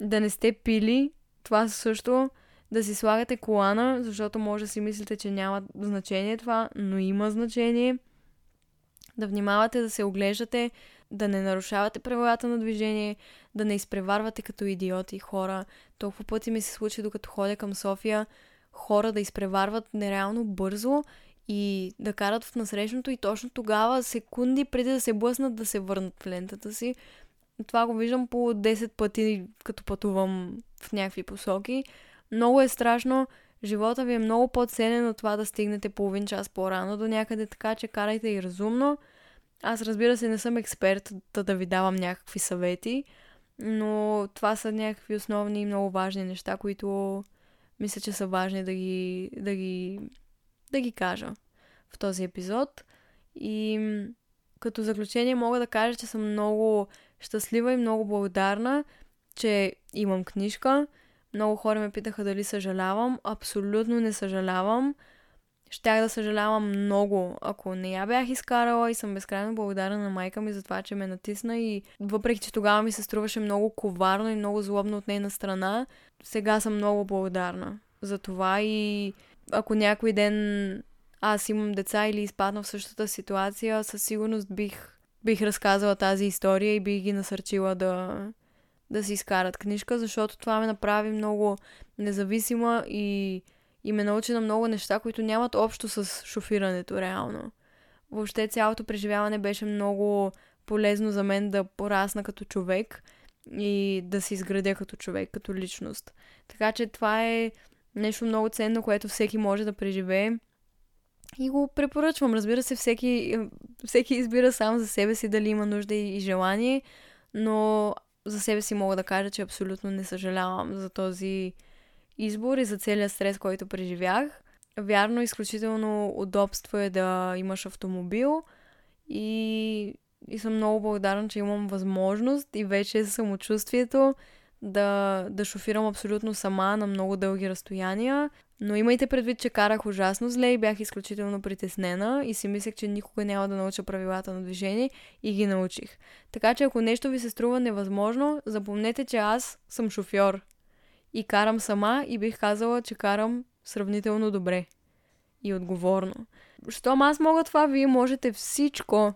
да не сте пили. Това също да си слагате колана, защото може да си мислите, че няма значение това, но има значение. Да внимавате да се оглеждате, да не нарушавате правилата на движение, да не изпреварвате като идиоти хора. Толкова пъти ми се случи, докато ходя към София, хора да изпреварват нереално бързо и да карат в насрещното и точно тогава, секунди преди да се блъснат, да се върнат в лентата си. Това го виждам по 10 пъти, като пътувам в някакви посоки. Много е страшно. Живота ви е много по-ценен от това да стигнете половин час по-рано до някъде, така че карайте и разумно. Аз разбира се не съм експерт да, ви давам някакви съвети, но това са някакви основни и много важни неща, които мисля, че са важни да ги, да ги, да ги кажа в този епизод. И като заключение мога да кажа, че съм много щастлива и много благодарна, че имам книжка. Много хора ме питаха дали съжалявам. Абсолютно не съжалявам. щях да съжалявам много, ако не я бях изкарала и съм безкрайно благодарна на майка ми за това, че ме натисна и въпреки, че тогава ми се струваше много коварно и много злобно от нейна страна, сега съм много благодарна за това и ако някой ден аз имам деца или изпадна в същата ситуация, със сигурност бих, бих разказала тази история и бих ги насърчила да, да си изкарат книжка, защото това ме направи много независима и, и ме научи на много неща, които нямат общо с шофирането реално. Въобще цялото преживяване беше много полезно за мен да порасна като човек и да се изградя като човек, като личност. Така че това е нещо много ценно, което всеки може да преживее. И го препоръчвам. Разбира се, всеки, всеки избира сам за себе си дали има нужда и желание, но за себе си мога да кажа, че абсолютно не съжалявам за този избор и за целият стрес, който преживях. Вярно, изключително удобство е да имаш автомобил и, и съм много благодарна, че имам възможност и вече самочувствието да, да шофирам абсолютно сама на много дълги разстояния. Но имайте предвид, че карах ужасно зле и бях изключително притеснена и си мислех, че никога няма да науча правилата на движение и ги научих. Така че ако нещо ви се струва невъзможно, запомнете, че аз съм шофьор и карам сама и бих казала, че карам сравнително добре и отговорно. Щом аз мога това, вие можете всичко.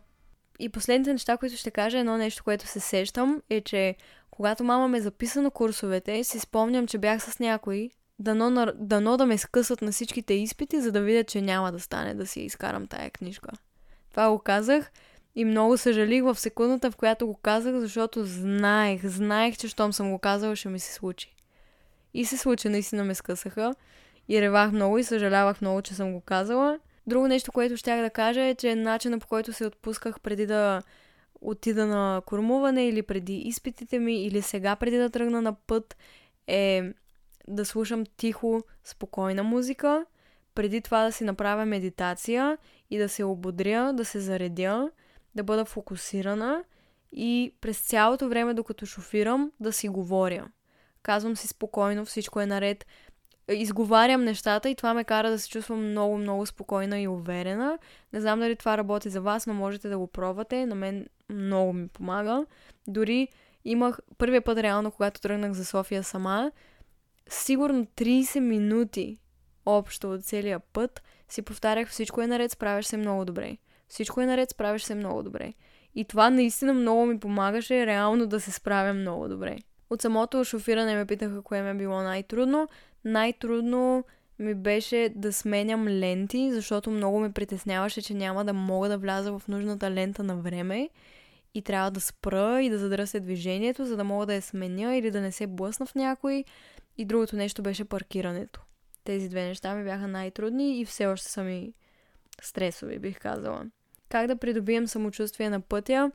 И последните неща, които ще кажа, едно нещо, което се сещам, е, че когато мама ме записа на курсовете, си спомням, че бях с някой, дано, дано да ме скъсат на всичките изпити, за да видя, че няма да стане да си изкарам тая книжка. Това го казах и много съжалих в секундата, в която го казах, защото знаех, знаех, че щом съм го казала, ще ми се случи. И се случи, наистина ме скъсаха. И ревах много и съжалявах много, че съм го казала. Друго нещо, което щях да кажа е, че начинът по който се отпусках преди да отида на кормуване или преди изпитите ми или сега преди да тръгна на път е да слушам тихо, спокойна музика, преди това да си направя медитация и да се ободря, да се заредя, да бъда фокусирана и през цялото време, докато шофирам, да си говоря. Казвам си спокойно, всичко е наред. Изговарям нещата и това ме кара да се чувствам много, много спокойна и уверена. Не знам дали това работи за вас, но можете да го пробвате. На мен много ми помага. Дори имах първия път реално, когато тръгнах за София сама, сигурно 30 минути общо от целия път си повтарях всичко е наред, справяш се много добре. Всичко е наред, справяш се много добре. И това наистина много ми помагаше реално да се справя много добре. От самото шофиране ме питаха кое ми е било най-трудно. Най-трудно ми беше да сменям ленти, защото много ме притесняваше, че няма да мога да вляза в нужната лента на време и трябва да спра и да задръся движението, за да мога да я сменя или да не се блъсна в някой. И другото нещо беше паркирането. Тези две неща ми бяха най-трудни и все още са ми стресови, бих казала. Как да придобием самочувствие на пътя?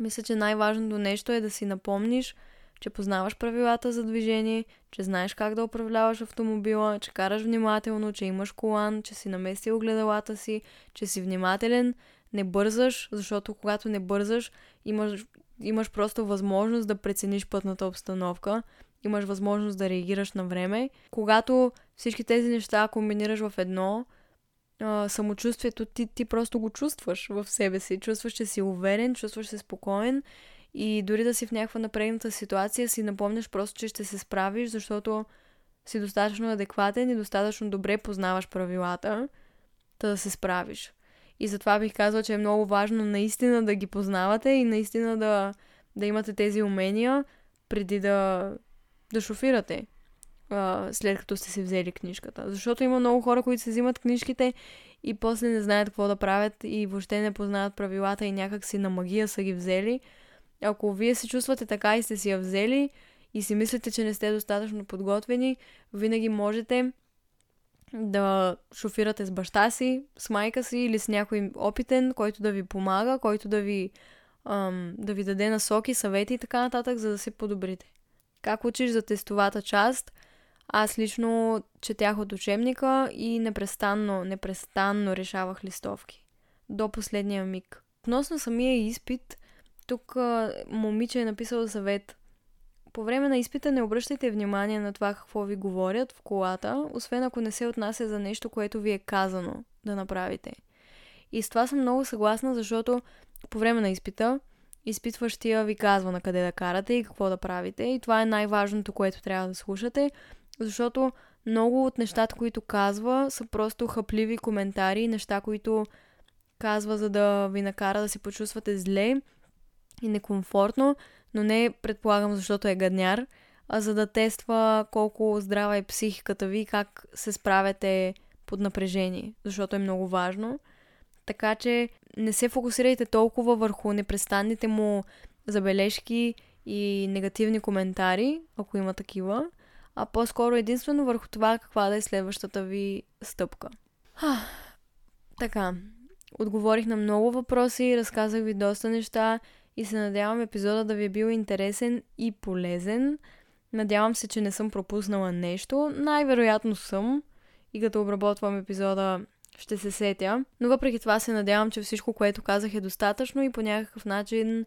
Мисля, че най-важното нещо е да си напомниш, че познаваш правилата за движение, че знаеш как да управляваш автомобила, че караш внимателно, че имаш колан, че си наместил огледалата си, че си внимателен, не бързаш, защото когато не бързаш, имаш, имаш просто възможност да прецениш пътната обстановка, имаш възможност да реагираш на време. Когато всички тези неща комбинираш в едно, самочувствието ти, ти просто го чувстваш в себе си. Чувстваш, че си уверен, чувстваш се спокоен и дори да си в някаква напрегната ситуация си напомняш просто, че ще се справиш, защото си достатъчно адекватен и достатъчно добре познаваш правилата, да се справиш. И затова бих казала, че е много важно наистина да ги познавате и наистина да, да имате тези умения преди да, да шофирате а, след като сте си взели книжката. Защото има много хора, които се взимат книжките и после не знаят какво да правят и въобще не познават правилата и някак си на магия са ги взели. Ако вие се чувствате така и сте си я взели и си мислите, че не сте достатъчно подготвени, винаги можете да шофирате с баща си, с майка си или с някой опитен, който да ви помага, който да ви, ам, да ви даде насоки, съвети и така нататък, за да се подобрите. Как учиш за тестовата част? Аз лично четях от учебника и непрестанно, непрестанно решавах листовки. До последния миг. Относно самия изпит, тук момиче е написал съвет. По време на изпита не обръщайте внимание на това какво ви говорят в колата, освен ако не се отнася за нещо, което ви е казано да направите. И с това съм много съгласна, защото по време на изпита изпитващия ви казва на къде да карате и какво да правите. И това е най-важното, което трябва да слушате, защото много от нещата, които казва, са просто хъпливи коментари, неща, които казва, за да ви накара да се почувствате зле и некомфортно, но не предполагам, защото е гадняр, а за да тества колко здрава е психиката ви и как се справяте под напрежение, защото е много важно. Така че не се фокусирайте толкова върху непрестанните му забележки и негативни коментари, ако има такива, а по-скоро единствено върху това каква да е следващата ви стъпка. Ха, така, отговорих на много въпроси, разказах ви доста неща и се надявам епизода да ви е бил интересен и полезен. Надявам се, че не съм пропуснала нещо. Най-вероятно съм и като обработвам епизода ще се сетя. Но въпреки това се надявам, че всичко, което казах е достатъчно и по някакъв начин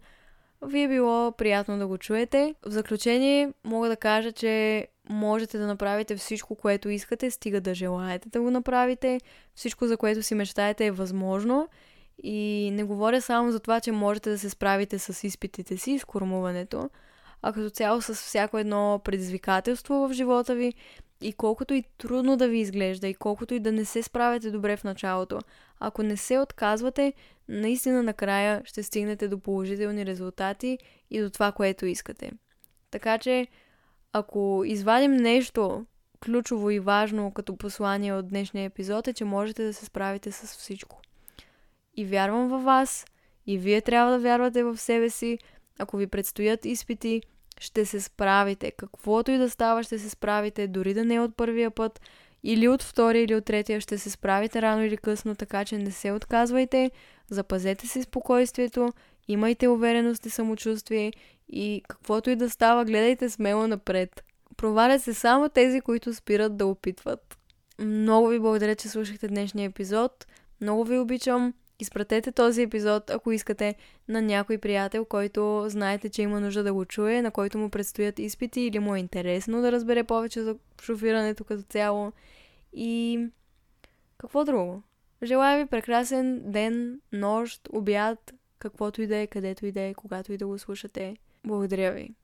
ви е било приятно да го чуете. В заключение мога да кажа, че можете да направите всичко, което искате, стига да желаете да го направите. Всичко, за което си мечтаете е възможно. И не говоря само за това, че можете да се справите с изпитите си, с кормуването, а като цяло с всяко едно предизвикателство в живота ви и колкото и трудно да ви изглежда, и колкото и да не се справяте добре в началото, ако не се отказвате, наистина накрая ще стигнете до положителни резултати и до това, което искате. Така че, ако извадим нещо ключово и важно като послание от днешния епизод е, че можете да се справите с всичко. И вярвам във вас, и вие трябва да вярвате в себе си. Ако ви предстоят изпити, ще се справите. Каквото и да става, ще се справите, дори да не е от първия път, или от втория, или от третия, ще се справите рано или късно, така че не се отказвайте, запазете си спокойствието, имайте увереност и самочувствие и каквото и да става, гледайте смело напред. Провалят се само тези, които спират да опитват. Много ви благодаря, че слушахте днешния епизод. Много ви обичам. Изпратете този епизод, ако искате, на някой приятел, който знаете, че има нужда да го чуе, на който му предстоят изпити или му е интересно да разбере повече за шофирането като цяло. И какво друго? Желая ви прекрасен ден, нощ, обяд, каквото и да е, където и да е, когато и да го слушате. Благодаря ви.